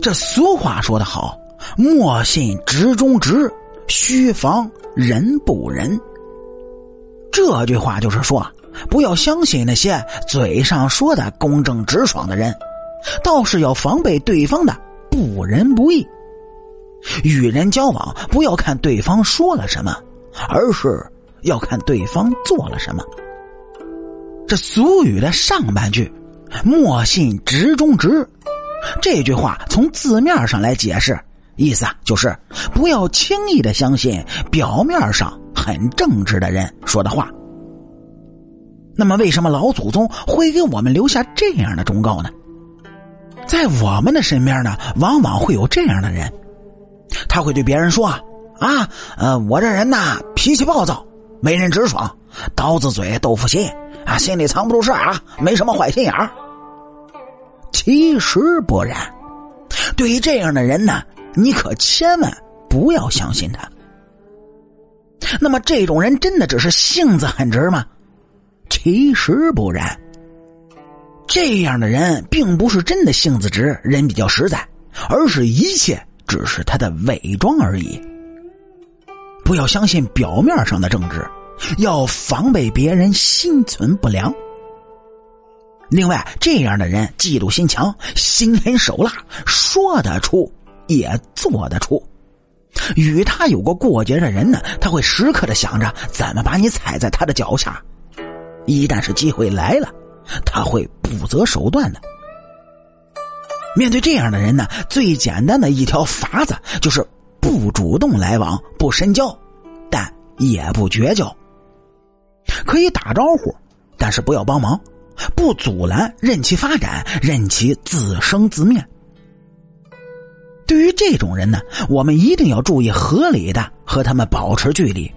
这俗话说得好，莫信直中直，须防人不人。这句话就是说，不要相信那些嘴上说的公正直爽的人，倒是要防备对方的不仁不义。与人交往，不要看对方说了什么，而是要看对方做了什么。这俗语的上半句“莫信直中直”，这句话从字面上来解释，意思啊就是不要轻易的相信表面上很正直的人说的话。那么，为什么老祖宗会给我们留下这样的忠告呢？在我们的身边呢，往往会有这样的人。他会对别人说：“啊，呃，我这人呐，脾气暴躁，为人直爽，刀子嘴豆腐心啊，心里藏不住事啊，没什么坏心眼儿。”其实不然，对于这样的人呢，你可千万不要相信他。那么，这种人真的只是性子很直吗？其实不然，这样的人并不是真的性子直，人比较实在，而是一切。只是他的伪装而已。不要相信表面上的正直，要防备别人心存不良。另外，这样的人嫉妒心强，心狠手辣，说得出也做得出。与他有过过节的人呢，他会时刻的想着怎么把你踩在他的脚下。一旦是机会来了，他会不择手段的。面对这样的人呢，最简单的一条法子就是不主动来往，不深交，但也不绝交。可以打招呼，但是不要帮忙，不阻拦，任其发展，任其自生自灭。对于这种人呢，我们一定要注意合理的和他们保持距离。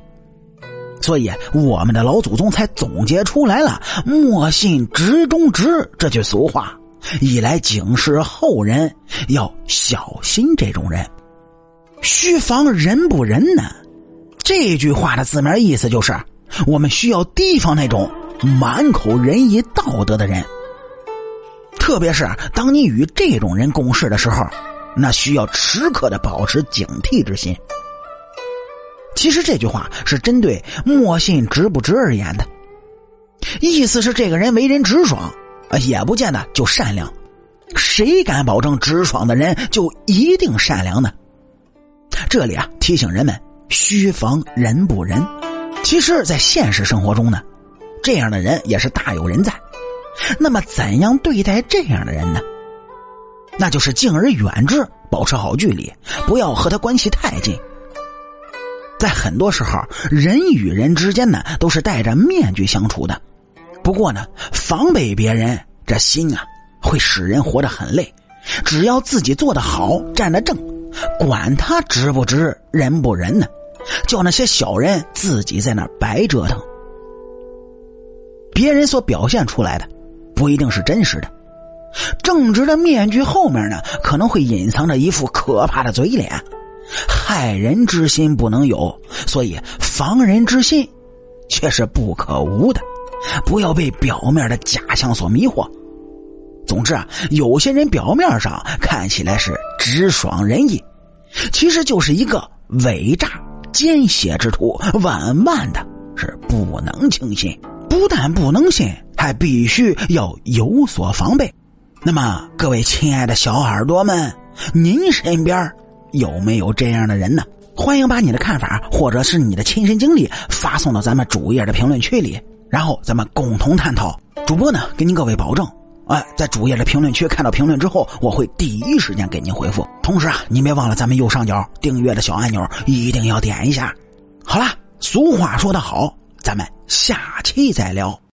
所以，我们的老祖宗才总结出来了“莫信直中直”这句俗话。以来警示后人要小心这种人，须防人不仁呢。这句话的字面意思就是，我们需要提防那种满口仁义道德的人。特别是当你与这种人共事的时候，那需要时刻的保持警惕之心。其实这句话是针对莫信直不直而言的，意思是这个人为人直爽。也不见得就善良，谁敢保证直爽的人就一定善良呢？这里啊，提醒人们须防人不仁。其实，在现实生活中呢，这样的人也是大有人在。那么，怎样对待这样的人呢？那就是敬而远之，保持好距离，不要和他关系太近。在很多时候，人与人之间呢，都是戴着面具相处的。不过呢，防备别人这心啊，会使人活得很累。只要自己做得好，站得正，管他值不值，人不人呢？叫那些小人自己在那白折腾。别人所表现出来的，不一定是真实的。正直的面具后面呢，可能会隐藏着一副可怕的嘴脸。害人之心不能有，所以防人之心，却是不可无的。不要被表面的假象所迷惑。总之啊，有些人表面上看起来是直爽仁义，其实就是一个伪诈奸邪之徒，万万的是不能轻信。不但不能信，还必须要有所防备。那么，各位亲爱的小耳朵们，您身边有没有这样的人呢？欢迎把你的看法或者是你的亲身经历发送到咱们主页的评论区里。然后咱们共同探讨。主播呢，给您各位保证，哎，在主页的评论区看到评论之后，我会第一时间给您回复。同时啊，您别忘了咱们右上角订阅的小按钮，一定要点一下。好了，俗话说得好，咱们下期再聊。